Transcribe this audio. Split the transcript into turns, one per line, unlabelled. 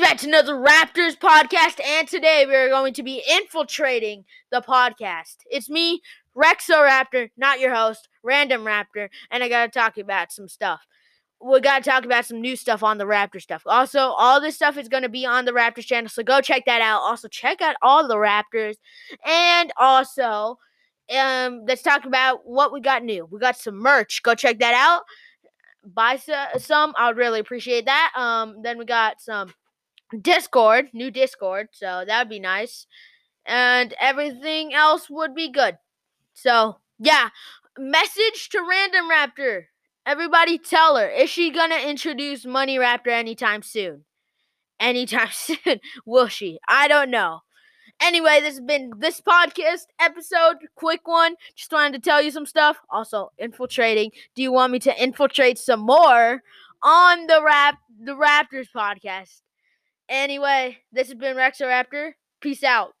Back to another Raptors podcast, and today we are going to be infiltrating the podcast. It's me, Rexo Raptor, not your host, Random Raptor, and I gotta talk about some stuff. We gotta talk about some new stuff on the Raptor stuff. Also, all this stuff is gonna be on the Raptors channel, so go check that out. Also, check out all the Raptors, and also, um, let's talk about what we got new. We got some merch. Go check that out buy some. I would really appreciate that. Um, then we got some Discord, new Discord, so that would be nice, and everything else would be good. So yeah, message to Random Raptor. Everybody, tell her is she gonna introduce Money Raptor anytime soon? Anytime soon? Will she? I don't know. Anyway, this has been this podcast episode. Quick one. Just wanted to tell you some stuff. Also, infiltrating. Do you want me to infiltrate some more on the rap the Raptors podcast? Anyway, this has been Rexoraptor. Peace out.